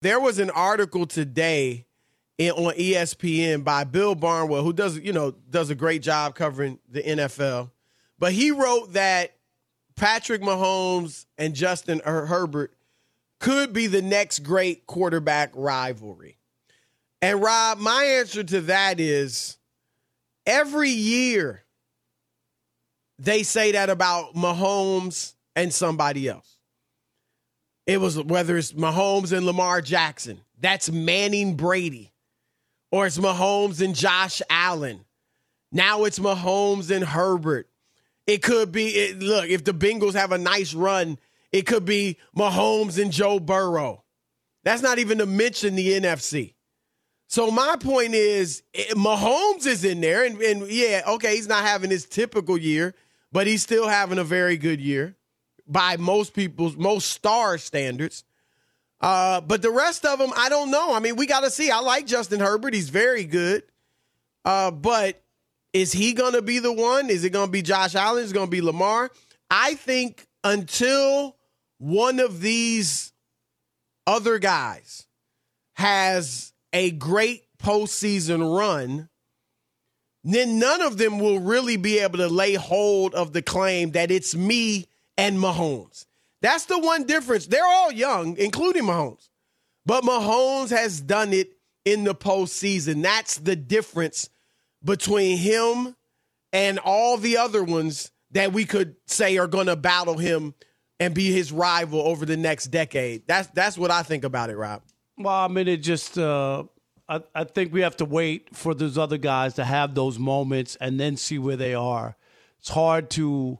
There was an article today in, on ESPN by Bill Barnwell, who does you know does a great job covering the NFL, but he wrote that Patrick Mahomes and Justin Herbert could be the next great quarterback rivalry. And Rob, my answer to that is every year they say that about Mahomes and somebody else. It was whether it's Mahomes and Lamar Jackson, that's Manning Brady, or it's Mahomes and Josh Allen. Now it's Mahomes and Herbert. It could be, it, look, if the Bengals have a nice run, it could be Mahomes and Joe Burrow. That's not even to mention the NFC. So my point is, eh, Mahomes is in there, and, and yeah, okay, he's not having his typical year, but he's still having a very good year by most people's most star standards. Uh, but the rest of them, I don't know. I mean, we got to see. I like Justin Herbert; he's very good. Uh, but is he going to be the one? Is it going to be Josh Allen? Is it going to be Lamar? I think until one of these other guys has a great postseason run, then none of them will really be able to lay hold of the claim that it's me and Mahomes. That's the one difference. They're all young, including Mahomes. But Mahomes has done it in the postseason. That's the difference between him and all the other ones that we could say are going to battle him and be his rival over the next decade. That's that's what I think about it, Rob. Well, I mean, it just uh, I, I think we have to wait for those other guys to have those moments and then see where they are. It's hard to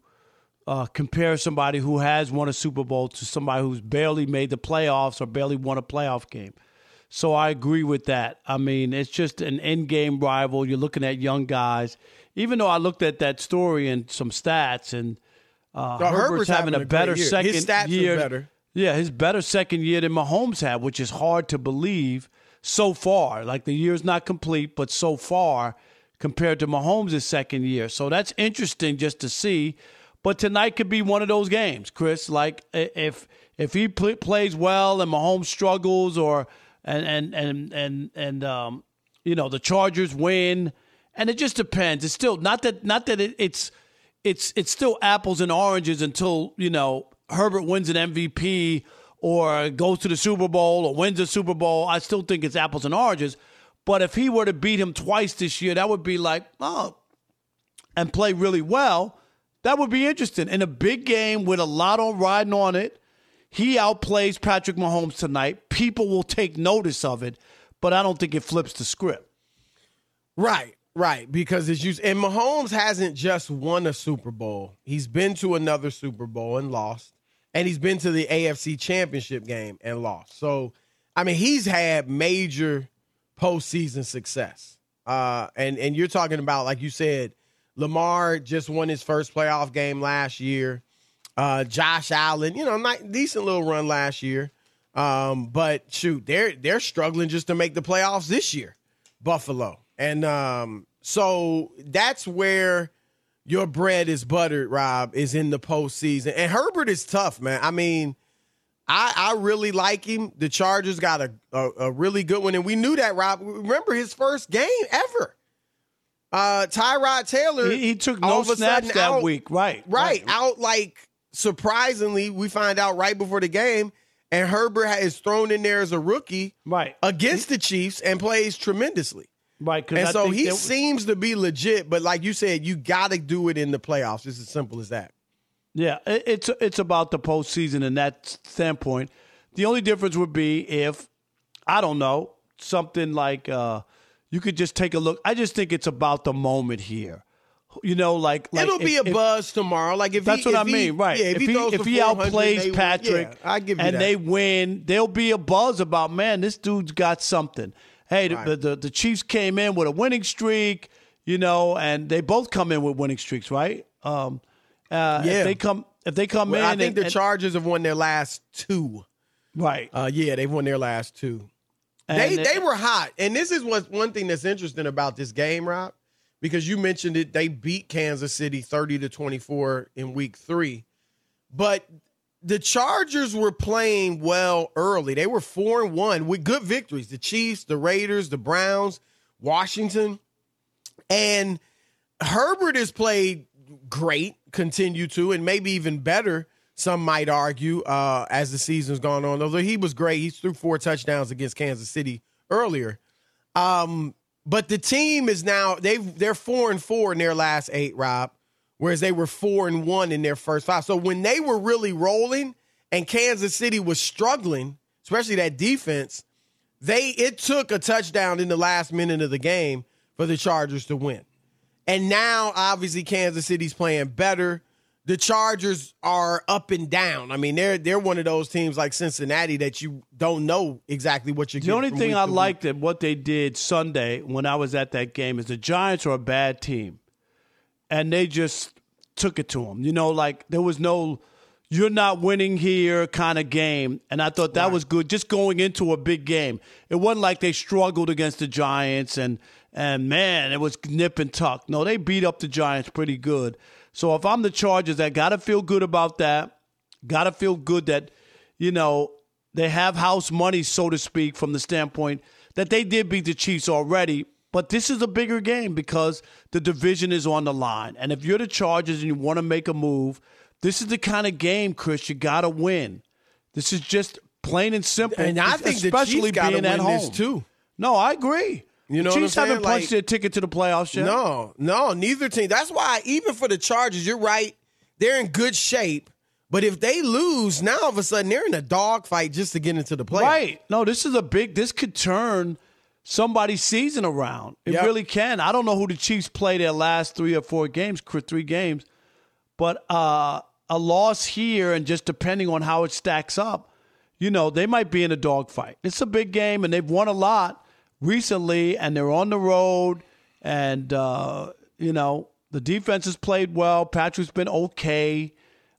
uh, compare somebody who has won a Super Bowl to somebody who's barely made the playoffs or barely won a playoff game. So I agree with that. I mean, it's just an end game rival. You're looking at young guys. Even though I looked at that story and some stats, and uh, Herbert's, Herbert's, having, having a, better year. second his stats year. Are better. Yeah, his better second year than Mahomes had, which is hard to believe so far. Like the year's not complete, but so far compared to Mahomes' second year. So that's interesting just to see. But tonight could be one of those games, Chris. Like if if he pl- plays well and Mahomes struggles, or and and and and and um, you know the Chargers win, and it just depends. It's still not that not that it, it's it's it's still apples and oranges until you know Herbert wins an MVP or goes to the Super Bowl or wins a Super Bowl. I still think it's apples and oranges. But if he were to beat him twice this year, that would be like, oh, and play really well that would be interesting. In a big game with a lot on riding on it, he outplays Patrick Mahomes tonight. People will take notice of it, but I don't think it flips the script. Right, right. Because it's used and Mahomes hasn't just won a Super Bowl. He's been to another Super Bowl and lost. And he's been to the AFC championship game and lost. So I mean, he's had major postseason success. Uh, and and you're talking about, like you said, Lamar just won his first playoff game last year. Uh, Josh Allen, you know, not, decent little run last year. Um, but shoot, they're they're struggling just to make the playoffs this year, Buffalo. And um, so that's where your bread is buttered, Rob, is in the postseason. And Herbert is tough, man. I mean, I, I really like him. The Chargers got a, a, a really good one, and we knew that, Rob. Remember his first game ever uh, Tyrod Taylor. He, he took no snaps that out, week. Right, right. Right. Out like surprisingly, we find out right before the game. And Herbert is thrown in there as a rookie right. against the Chiefs and plays tremendously. Right. And I so he seems to be legit, but like you said, you got to do it in the playoffs. It's as simple as that. Yeah, it's it's about the postseason in that standpoint. The only difference would be if I don't know something like uh, you could just take a look. I just think it's about the moment here. you know, like, like it'll be a if- bust tomorrow. Like if That's he, what if I he- mean, right? Yeah, if, if he, he if he outplays win. Patrick, yeah, I give and that. they win, there'll be a buzz about man. This dude's got something. Hey, the, Right. the, the the Chiefs came in with a winning streak, you know, and they both come in with winning streaks, right? Um, uh, Yeah. If they come, if they come Well, in, I think and, the Chargers have won their last two. right. Uh, yeah, they've won their last two. And they they were hot, and this is what one thing that's interesting about this game, Rob, because you mentioned it. They beat Kansas City thirty to twenty four in Week Three, but the Chargers were playing well early. They were four and one with good victories. The Chiefs, the Raiders, the Browns, Washington, and Herbert has played great, continue to, and maybe even better. Some might argue uh, as the season's gone on. Although he was great, he threw four touchdowns against Kansas City earlier. Um, but the team is now they they're four and four in their last eight, Rob, whereas they were four and one in their first five. So when they were really rolling and Kansas City was struggling, especially that defense, they it took a touchdown in the last minute of the game for the Chargers to win. And now obviously Kansas City's playing better. The Chargers are up and down. I mean, they're they're one of those teams like Cincinnati that you don't know exactly what you're The only thing I liked at what they did Sunday when I was at that game is the Giants are a bad team, and they just took it to them. You know, like there was no "you're not winning here" kind of game, and I thought that was good. Just going into a big game, it wasn't like they struggled against the Giants and and man, it was nip and tuck. No, they beat up the Giants pretty good. So if I'm the Chargers, I got to feel good about that. Got to feel good that you know they have house money, so to speak, from the standpoint that they did beat the Chiefs already. But this is a bigger game because the division is on the line. And if you're the Chargers and you want to make a move, this is the kind of game, Chris, you got to win. This is just plain and simple. And I think the especially Chiefs gotta being at win home this, too. No, I agree. You know the what I'm Chiefs haven't punched their ticket to the playoffs yet. No, no, neither team. That's why even for the Chargers, you're right. They're in good shape. But if they lose, now all of a sudden they're in a dogfight just to get into the playoffs. Right. No, this is a big. This could turn somebody's season around. It Yep. really can. I don't know who the Chiefs play their last three or four games, three games, but uh, a loss here and just depending on how it stacks up, you know, they might be in a dogfight. It's a big game, and they've won a lot recently, and they're on the road, and uh, you know the defense has played well. Patrick's been okay,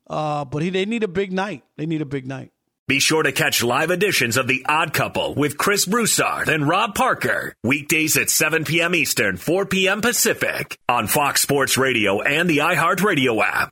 uh, but he, they need a big night. They need a big night. Be sure to catch live editions of The Odd Couple with Chris Broussard and Rob Parker. Weekdays at 7 p.m. Eastern, 4 p.m. Pacific on Fox Sports Radio and the iHeartRadio app.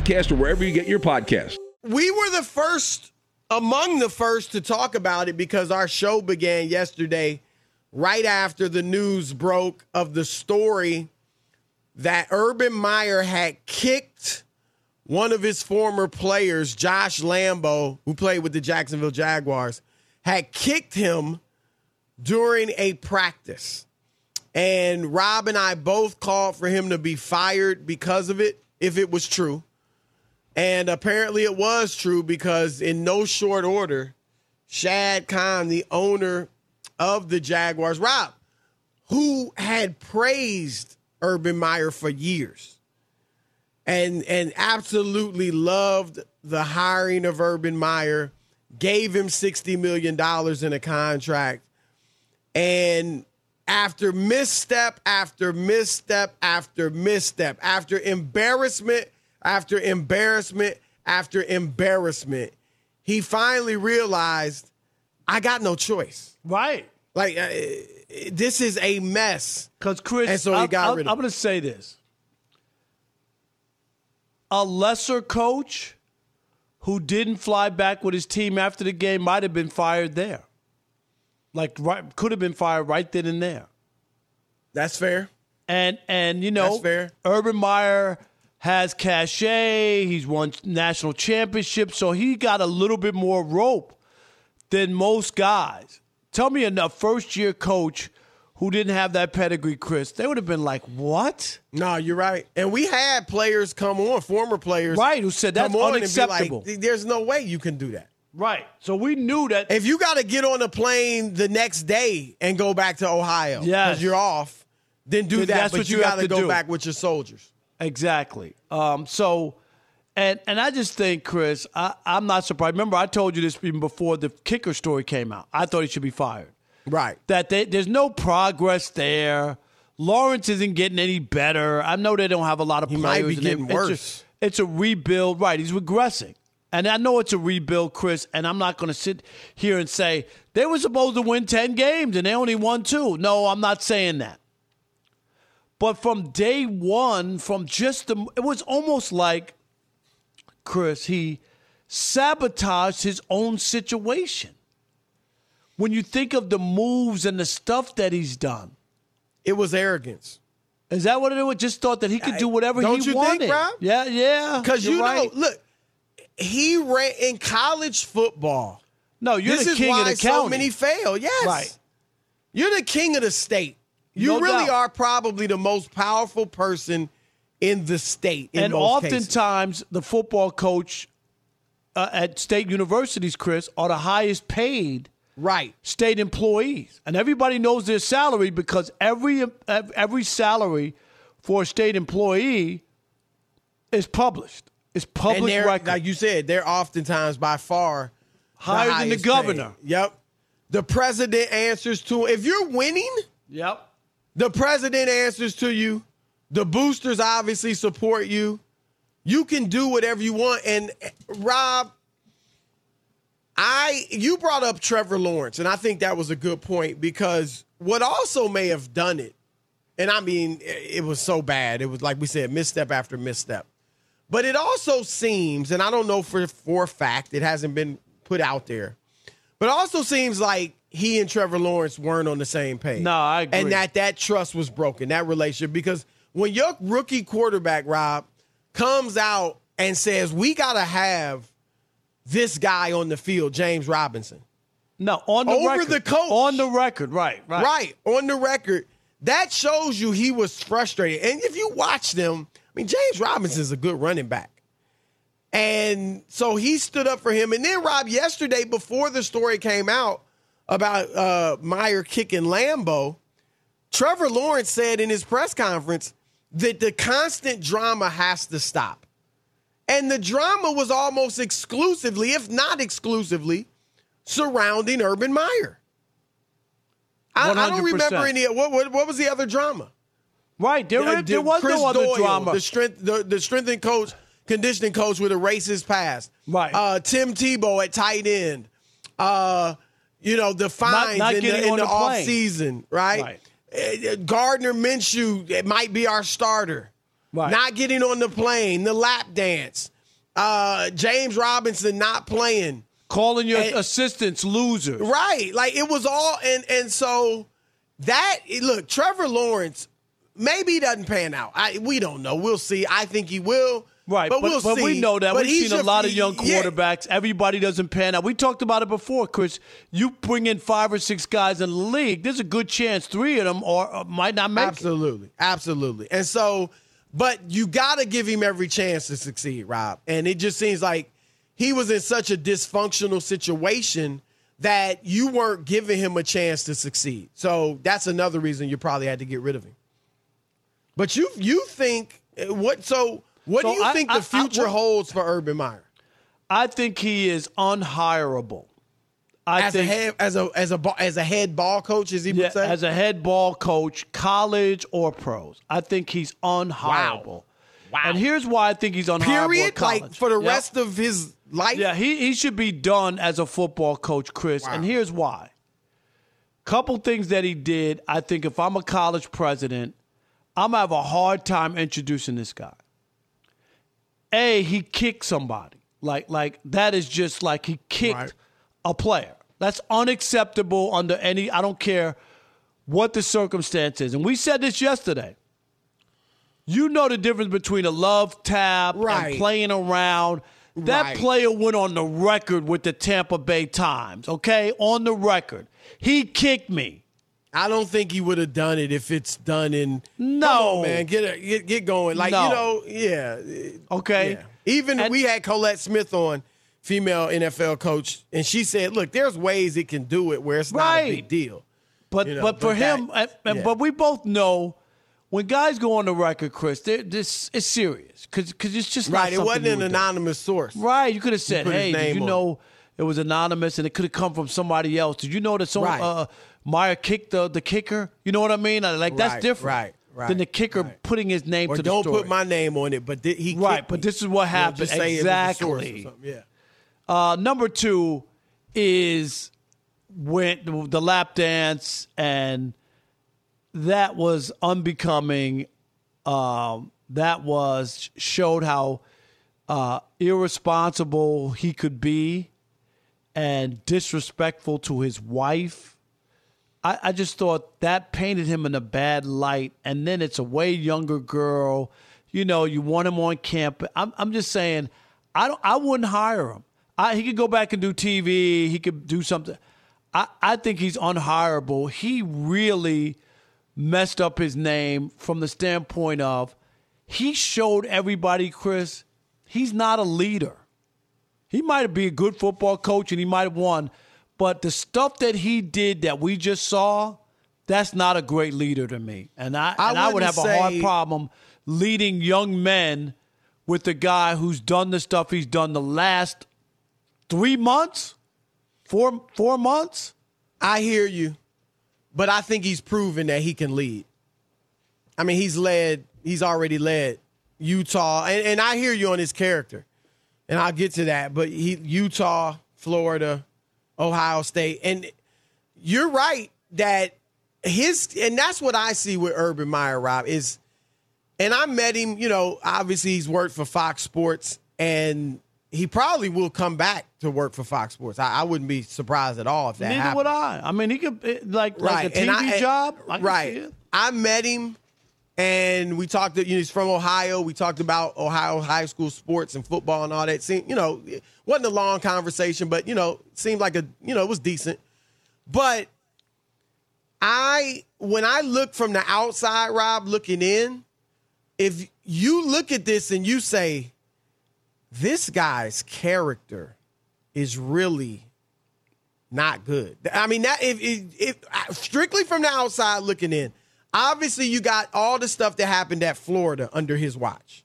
or wherever you get your podcast. We were the first, among the first, to talk about it because our show began yesterday, right after the news broke of the story that Urban Meyer had kicked one of his former players, Josh Lambo, who played with the Jacksonville Jaguars, had kicked him during a practice. And Rob and I both called for him to be fired because of it, if it was true. And apparently it was true because in no short order, Shad Khan, the owner of the Jaguars, Rob, who had praised Urban Meyer for years and and absolutely loved the hiring of Urban Meyer, gave him $60 million in a contract. And after misstep after misstep after misstep, after embarrassment after embarrassment after embarrassment, he finally realized I got no choice. Right. Like uh, this is a mess. Because Chris, And so he I, got rid of I'm going to say this: a lesser coach who didn't fly back with his team after the game might have been fired there. Like, right, could have been fired right then and there. That's fair. And and you know, That's fair. Urban Meyer has cachet. He's won national championships, so he got a little bit more rope than most guys. Tell me a first year coach who didn't have that pedigree, Chris. They would have been like, "What?" No, you're right. And we had players come on, former players, Right, who said that's unacceptable. Like, There's no way you can do that. Right. So we knew that. If you got to get on a plane the next day and go back to Ohio Yes. you're off, then do Then that. that's but what you, you got to to go do. back with your soldiers. Exactly. Um, so, and and I just think, Chris, I, I'm not surprised. Remember, I told you this even before the kicker story came out. I thought he should be fired. Right. That they, there's no progress there. Lawrence isn't getting any better. I know they don't have a lot of He players. might be getting it's a- worse. It's a, rebuild, right? He's regressing, and I know it's a rebuild, Chris. And I'm not going to sit here and say they were supposed to win ten games and they only won two. No, I'm not saying that. But from day one, from just the, it was almost like, Chris, he sabotaged his own situation. When you think of the moves and the stuff that he's done, It was arrogance. is that what it was? Just thought that he could do whatever Don't he you think, wanted. Rob? Yeah, yeah. Because you're right. know, look, he ran in college football. no, you're this the is king why of the county. so many fail. Yes. Right. You're the king of the state. You No really doubt. are probably the most powerful person in the state. In and most cases. oftentimes, the football coach uh, at state universities, Chris, are the highest paid right. state employees, and everybody knows their salary because every every salary for a state employee is published. It's public record. like you said, they're oftentimes by far Higher than the governor. paid. Yep. The president answers to if you're winning, yep. The president answers to you. The boosters obviously support you. You can do whatever you want. And Rob, I you brought up Trevor Lawrence, and I think that was a good point because what also may have done it, and I mean it it was so bad. It was like we said, misstep after misstep. But it also seems, and I don't know for for a fact, it hasn't been put out there. But it also seems like he and Trevor Lawrence weren't on the same page. No, I agree. And that that trust was broken, that relationship, because when your rookie quarterback Rob comes out and says we got to have this guy on the field, James Robinson, No, on the Over record. the coach. On the record, right, right. right, on the record, that shows you he was frustrated. And if you watch them, I mean, James Robinson is a good running back. And so he stood up for him. And then, Rob, yesterday, before the story came out about uh, Meyer kicking Lambo, Trevor Lawrence said in his press conference that the constant drama has to stop. And the drama was almost exclusively, if not exclusively, surrounding Urban Meyer. I, I don't remember any. What, what, what was the other drama? Right. There, Uh, there was Chris no other Doyle, drama. The strength, the, the strengthening coach, conditioning coach with a racist past. Right. Uh, Tim Tebow at tight end. Uh, you know the fines not in the, in the off season, right? Right. Uh, Gardner Minshew it might be our starter. Right. Not getting on the plane, the lap dance. Uh, James Robinson not playing. Calling your And- assistants losers. Right. Like it was all and and so that look, Trevor Lawrence maybe he doesn't pan out. I we don't know. We'll see. I think he will. Right, But, but, we'll but we know that But we've seen a your- lot of young yeah. quarterbacks. Everybody doesn't pan out. We talked about it before, Chris. You bring in five or six guys in the league. There's a good chance three of them or uh, might not make it. Absolutely. Absolutely. And so, but you got to give him every chance to succeed, Rob. And it just seems like he was in such a dysfunctional situation that you weren't giving him a chance to succeed. So that's another reason you probably had to get rid of him. But you you think what so what So do you I- think I- the future I- holds for Urban Meyer? I think he is unhireable. I As a head as a as a as a head ball coach, as he yeah, would say? as a head ball coach, college or pros. I think he's unhireable. Wow. And here's why I think he's unhireable. period, like for the Yep. rest of his life. Yeah, he, he should be done as a football coach, Chris. And here's why. Couple things that he did, I think if I'm a college president, I'm gonna have a hard time introducing this guy. A, he kicked somebody. Like like that is just like he kicked Right. a player. That's unacceptable under any I don't care what the circumstances. And we said this yesterday. You know the difference between a love tap Right. and playing around. That Right. player went on the record with the Tampa Bay Times, okay? On the record. He kicked me. I don't think he would have done it if it's done in. No. On, man, get get get going. Like No. you know, yeah, Okay? yeah. Even And- we had Collette Smith on, female NFL coach, and she said, "Look, there's ways it can do it where it's not a big deal." But You know, but for but that- him, yeah. but we both know when guys go on the record, Chris, this is serious because it's just Right, it wasn't an do. anonymous source. Right, you could have said, "Hey, did you on know it was anonymous and it could have come from somebody else? Did you know that some Right. uh, Meyer kicked the the kicker? You know what I mean? Like that's Right, different, right, right, Than the kicker right. putting his name Or to the don't story. put my name on it, but th- he Right, but me. this is what You know, happened. just say it was a source or Exactly. Yeah. Uh, number two is when the lap dance, and that was unbecoming. Um, that was showed how uh, irresponsible he could be and disrespectful to his wife. I, I just thought that painted him in a bad light. And then it's a way younger girl. You know, you want him on campus. I'm, I'm just saying, I don't. I wouldn't hire him. I, he could go back and do TV. He could do something. I, I think he's unhireable. He really messed up his name from the standpoint of he showed everybody, Chris, he's not a leader. He might be a good football coach and he might have won, but the stuff that he did that we just saw, that's not a great leader to me. And I, I and I would have wouldn't a hard problem leading young men with the guy who's done the stuff he's done the last three months, four four months. I hear you, but I think he's proven that he can lead. I mean, he's led. He's already led Utah, and, and I hear you on his character, and I'll get to that. But he Utah, Florida, Ohio State, and you're right that his and that's what I see with Urban Meyer. Rob is, and I met him. You know, obviously he's worked for Fox Sports, and he probably will come back to work for Fox Sports. I, I wouldn't be surprised at all if that Neither happens. would I. I mean, he could like like a TV I- job. I right. I met him, and we talked. You know, he's from Ohio. We talked about Ohio high school sports and football and all that. Seemed, you know, it wasn't a long conversation, but you know, seemed like a you know, it was decent. But I, when I look from the outside, Rob, looking in, if you look at this and you say, this guy's character is really not good. I mean, that if, if, if strictly from the outside looking in, obviously you got all the stuff that happened at Florida under his watch.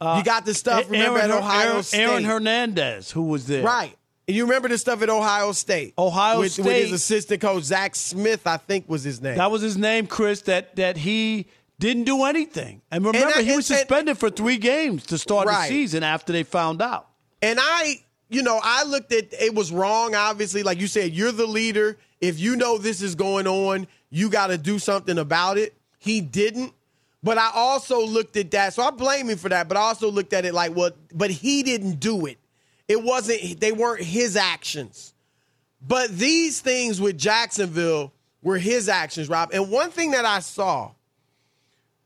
you uh, got the stuff. Remember Aaron, at Ohio Aaron, State, Aaron Hernandez, who was there, right? And you remember the stuff at Ohio State, Ohio with, with his assistant coach Zach Smith, I think was his name. That was his name, Chris. That that he didn't do anything. And remember, I- he was and- suspended for three games to start Right. the season after they found out. And I, you know, I looked at it was wrong, obviously. Like you said, you're the leader. If you know this is going on, you got to do something about it. He didn't. But I also looked at that. So I blame him for that. But I also looked at it like, well, but he didn't do it. It wasn't, they weren't his actions. But these things with Jacksonville were his actions, Rob. And one thing that I saw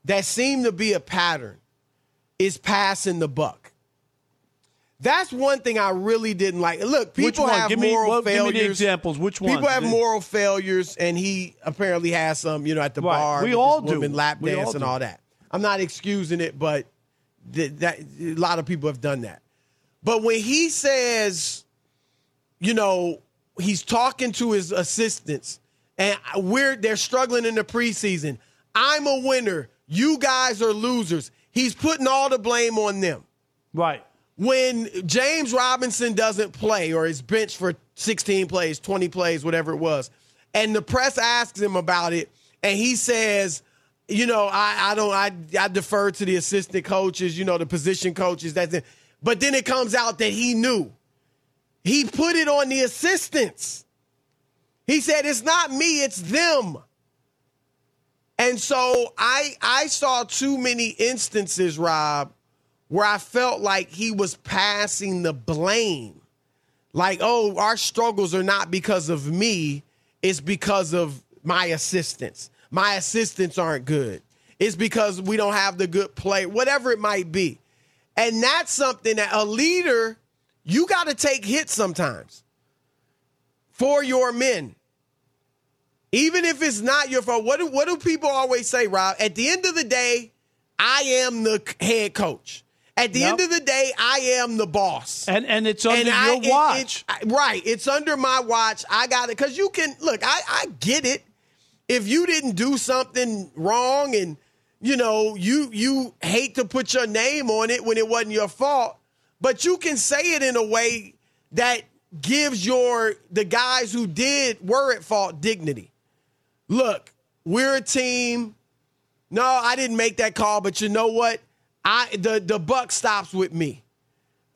that seemed to be a pattern is passing the buck. That's one thing I really didn't like. Look, people have Give me- moral well, give me failures. the examples. Which one? People have moral failures, and he apparently has some. You know, at the Right. bar, We all do. woman lap We all dance and all that. I'm not excusing it, but th- that a lot of people have done that. But when he says, you know, he's talking to his assistants, and we're they're struggling in the preseason. I'm a winner. You guys are losers. He's putting all the blame on them Right. When James Robinson doesn't play or is benched for 16 plays, 20 plays, whatever it was, and the press asks him about it, and he says, you know, I, I don't, I, I defer to the assistant coaches, you know, the position coaches. That's it. But then it comes out that he knew. He put it on the assistants. He said, it's not me, it's them. And so I I saw too many instances, Rob, where I felt like he was passing the blame. Like, oh, our struggles are not because of me, it's because of my assistants. My assistants aren't good. It's because we don't have the good play, whatever it might be. And that's something that a leader, you got to take hits sometimes for your men. Even if it's not your fault. What do, what do people always say, Rob? At the end of the day, I am the head coach. At the yep. end of the day, I am the boss. And and it's under and your I, watch. It, it, right. It's under my watch. I got it. Because you can, look, I, I get it. If you didn't do something wrong and, you know, you you hate to put your name on it when it wasn't your fault, but you can say it in a way that gives your the guys who did were at fault dignity. Look, we're a team. No, I didn't make that call, but you know what? I the the buck stops with me.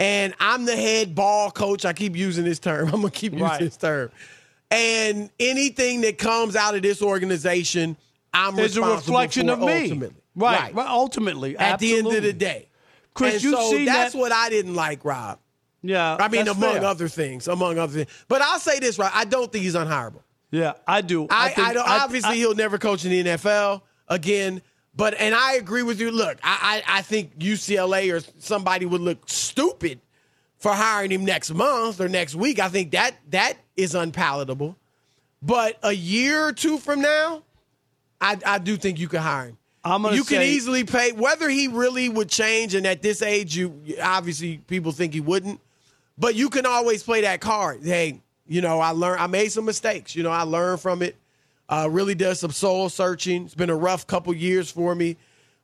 And I'm the head ball coach. I keep using this term. I'm gonna keep using right. this term. And anything that comes out of this organization, I'm It's a reflection of me. Ultimately. Right. right. Well, ultimately. At absolutely. the end of the day. Chris, and so that's that? what I didn't like, Rob. Yeah. I mean, among fair. other things. Among other things. But I'll say this, right? I don't think he's unhireable. Yeah, I do. I, I, think, I don't, I, obviously he'll never coach in the NFL again. But and I agree with you. Look, I, I, I think UCLA or somebody would look stupid for hiring him next month or next week. I think that that is unpalatable. But a year or two from now, I, I do think you can hire him. I'm you say, can easily pay whether he really would change, and at this age, you obviously people think he wouldn't. But you can always play that card. Hey, you know, I learned I made some mistakes. You know, I learned from it. Uh, really does some soul searching. It's been a rough couple years for me,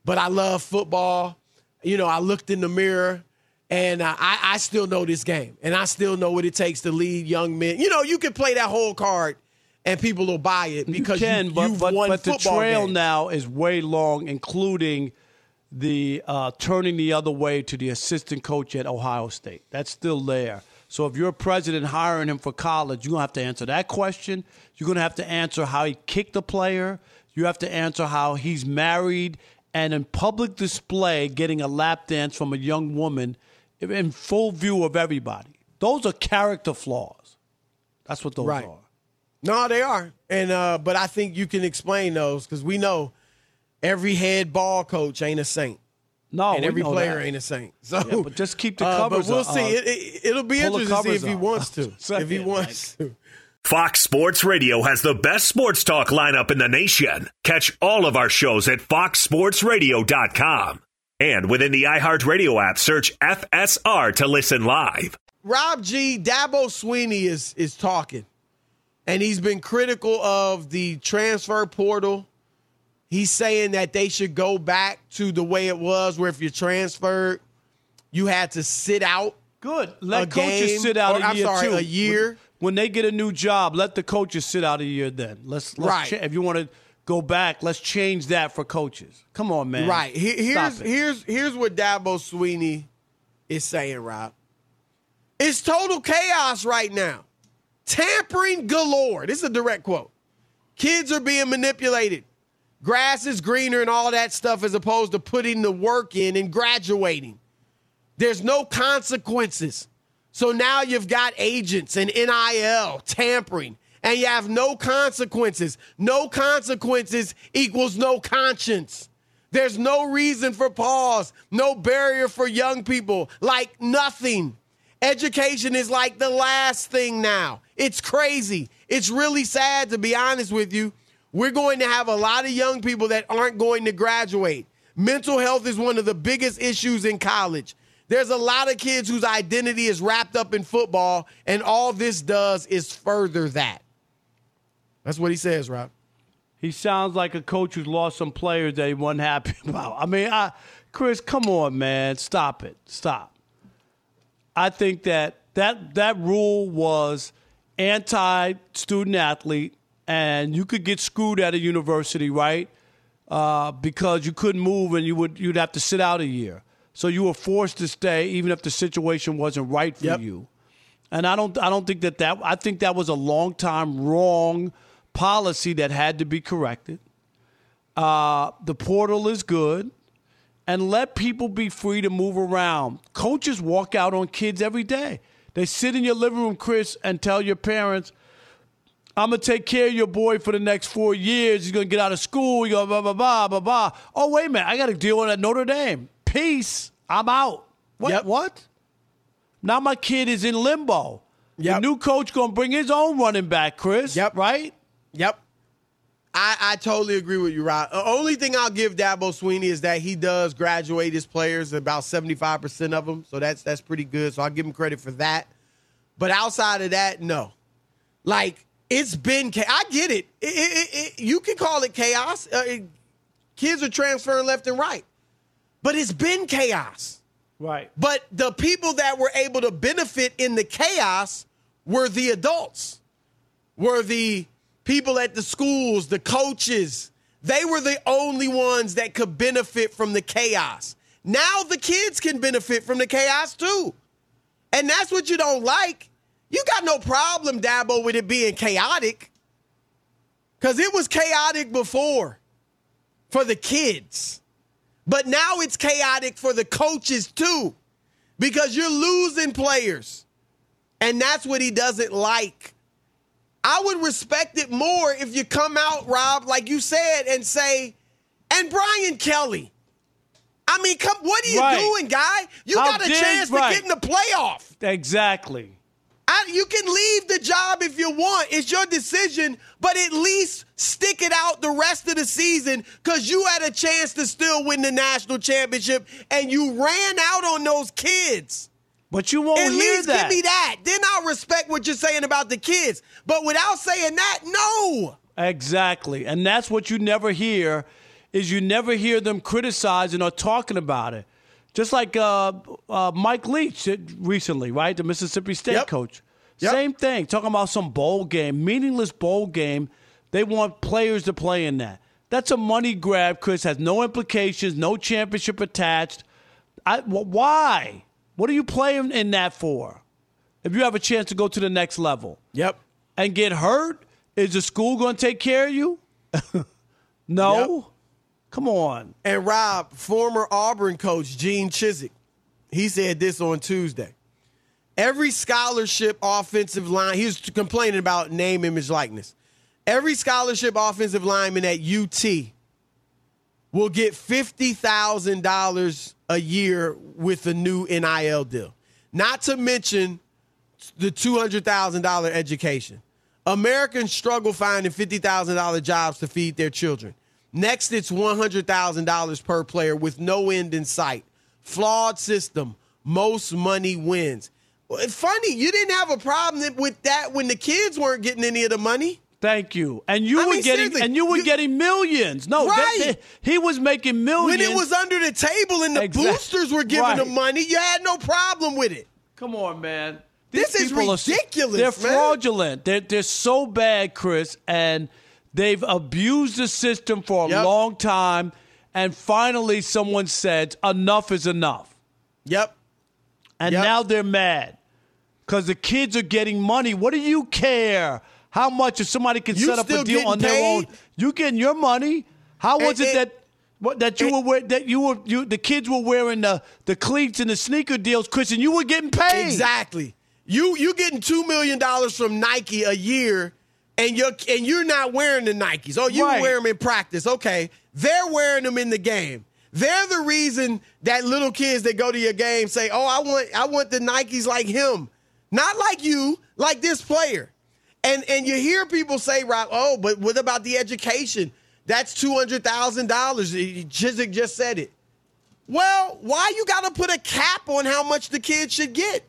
but I love football. You know, I looked in the mirror and uh, I, I still know this game and I still know what it takes to lead young men. You know, you can play that whole card and people will buy it because you can, you, but, but, but the trail games. now is way long, including the uh, turning the other way to the assistant coach at Ohio State. That's still there. So if you're a president hiring him for college, you're going to have to answer that question. You're going to have to answer how he kicked a player. You have to answer how he's married and in public display getting a lap dance from a young woman in full view of everybody. Those are character flaws. That's what those right. are. No, they are. And uh, but I think you can explain those because we know every head ball coach ain't a saint. No, and every player that. ain't a saint. So, yeah, but just keep the uh, covers. but we'll uh, see. It, will it, be interesting to see if he off. wants to. if he wants to. Fox Sports Radio has the best sports talk lineup in the nation. Catch all of our shows at foxsportsradio.com. And within the iHeartRadio app, search FSR to listen live. Rob G. Dabo Swinney is is talking, and he's been critical of the transfer portal He's saying that they should go back to the way it was, where if you transferred, you had to sit out. Good. Let coaches game, sit out or, a I'm year sorry, too. a year. When, when, they get a new job, let the coaches sit out a year. Then let's, let's right. Cha- if you want to go back, let's change that for coaches. Come on, man. Right. here's here's here's what Dabo Swinney is saying, Rob. It's total chaos right now. Tampering galore. This is a direct quote. Kids are being manipulated grass is greener and all that stuff as opposed to putting the work in and graduating. There's no consequences. So now you've got agents and NIL tampering, and you have no consequences. No consequences equals no conscience. There's no reason for pause, no barrier for young people, like nothing. Education is like the last thing now. It's crazy. It's really sad, to be honest with you we're going to have a lot of young people that aren't going to graduate. Mental health is one of the biggest issues in college. There's a lot of kids whose identity is wrapped up in football, and all this does is further that. That's what he says, Rob. He sounds like a coach who's lost some players that he wasn't happy about. I mean, I, Chris, come on, man, stop it, stop. I think that that that rule was anti-student athlete and you could get screwed at a university, right? Uh, because you couldn't move and you would you'd have to sit out a year. So you were forced to stay, even if the situation wasn't right for yep. you. And I don't I don't think that that I think that was a long time wrong policy that had to be corrected. Uh, the portal is good, and let people be free to move around. Coaches walk out on kids every day. They sit in your living room, Chris, and tell your parents I'm gonna take care of your boy for the next four years. He's gonna get out of school. You go blah blah blah blah blah. Oh wait a minute, I got to deal with that Notre Dame. Peace. I'm out. What? Yep. What? Now my kid is in limbo. Yep. The new coach gonna bring his own running back, Chris. Yep. Right. Yep. I, I totally agree with you, Rob. The only thing I'll give Dabo Swinney is that he does graduate his players, about 75% of them. So that's that's pretty good. So I'll give him credit for that. But outside of that, no. Like, it's been, I get it. It- it- it- you can call it chaos. Uh, kids are transferring left and right. But it's been chaos. Right. But the people that were able to benefit in the chaos were the adults, were the people at the schools, the coaches. They were the only ones that could benefit from the chaos. Now the kids can benefit from the chaos too. And that's what you don't like. You got no problem, Dabo, with it being chaotic. Because it was chaotic before for the kids. But now it's chaotic for the coaches too, because you're losing players. And that's what he doesn't like. I would respect it more if you come out, Rob, like you said, and say, and Brian Kelly. I mean, come, what are you Right. doing, guy? You How got a dare- chance to right. get in the playoff. Exactly. I, you can leave the job if you want. It's your decision, but at least stick it out the rest of the season because you had a chance to still win the national championship and you ran out on those kids. But you won't At hear least that. give me that. Then I'll respect what you're saying about the kids. But without saying that, no. Exactly. And that's what you never hear is you never hear them criticizing or talking about it. Just like uh, uh, Mike Leach recently, right? The Mississippi State Yep. coach. Yep. Same thing. Talking about some bowl game, meaningless bowl game. They want players to play in that. That's a money grab, Chris. Has no implications, no championship attached. I, wh- why? What are you playing in that for? If you have a chance to go to the next level Yep. and get hurt, is the school going to take care of you? no. Yep. Come on. And Rob, former Auburn coach Gene Chizik, he said this on Tuesday. Every scholarship offensive line, he was complaining about name, image, likeness. Every scholarship offensive lineman at UT will get $50,000 a year with the new NIL deal. Not to mention the $200,000 education. Americans struggle finding $50,000 jobs to feed their children. Next, it's $100,000 per player with no end in sight. Flawed system. Most money wins. Well, it's funny, you didn't have a problem with that when the kids weren't getting any of the money. Thank you. And you I were mean, getting and you were you- getting millions. No, Right. they- they- he was making millions. When it was under the table and the Exact- boosters were giving Right. them money, you had no problem with it. Come on, man. This is people are- ridiculous, they're man. fraudulent. They're, they're so bad, Chris, and they've abused the system for a Yep. long time. And finally, someone said, enough is enough. Yep. And Yep. now they're mad because the kids are getting money. What do you care how much if somebody can You set up a deal on their own? You getting your money? How was And- it and- that what, that you and- were wear, that you were you the kids were wearing the the cleats and the sneaker deals, Chris, and you were getting paid? Exactly. You you getting two million dollars from Nike a year, and you're and you're not wearing the Nikes. Oh, you Right. wear them in practice. Okay, they're wearing them in the game. They're the reason that little kids that go to your game say, "Oh, I want I want the Nikes like him, not like you, like this player." And and you hear people say, "Rob, oh, but what about the education? That's two hundred thousand dollars." Chizik just said it. Well, why you got to put a cap on how much the kids should get?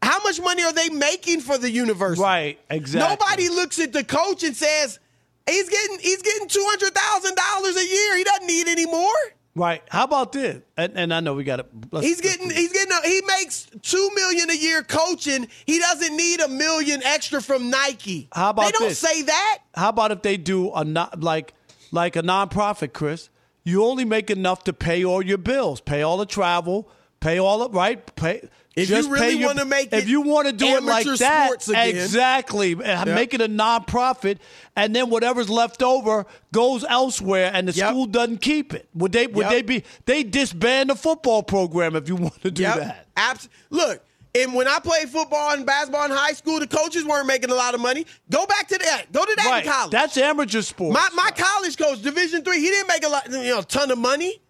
How much money are they making for the university? Right, exactly. Nobody looks at the coach and says he's getting he's getting two hundred thousand dollars a year. He doesn't need any more. Right. How about this? And, and I know we got to. He's getting he's getting a, he makes two million a year coaching. He doesn't need a million extra from Nike. How about they don't this? say that? How about if they do a not like like a nonprofit, Chris? You only make enough to pay all your bills, pay all the travel, pay all the right, pay. If you really wanna make if you want to do it like that, sports again. exactly, and make it a nonprofit, and then whatever's left over goes elsewhere, and the Yep. school doesn't keep it. Would they? Would Yep. they be? They disband the football program if you want to do Yep. that. Abs- Look, And when I played football and basketball in high school, the coaches weren't making a lot of money. Go back to that. Go to that right. in college. That's amateur sports. My my college coach, Division three, he didn't make a lot, you know, ton of money.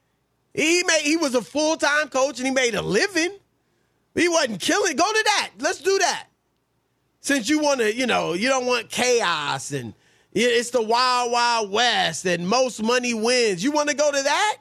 He made he was a full time coach and he made a living. He wasn't killing. Go to that. Let's do that. Since you want to, you know, you don't want chaos and it's the wild wild west and most money wins. You want to go to that?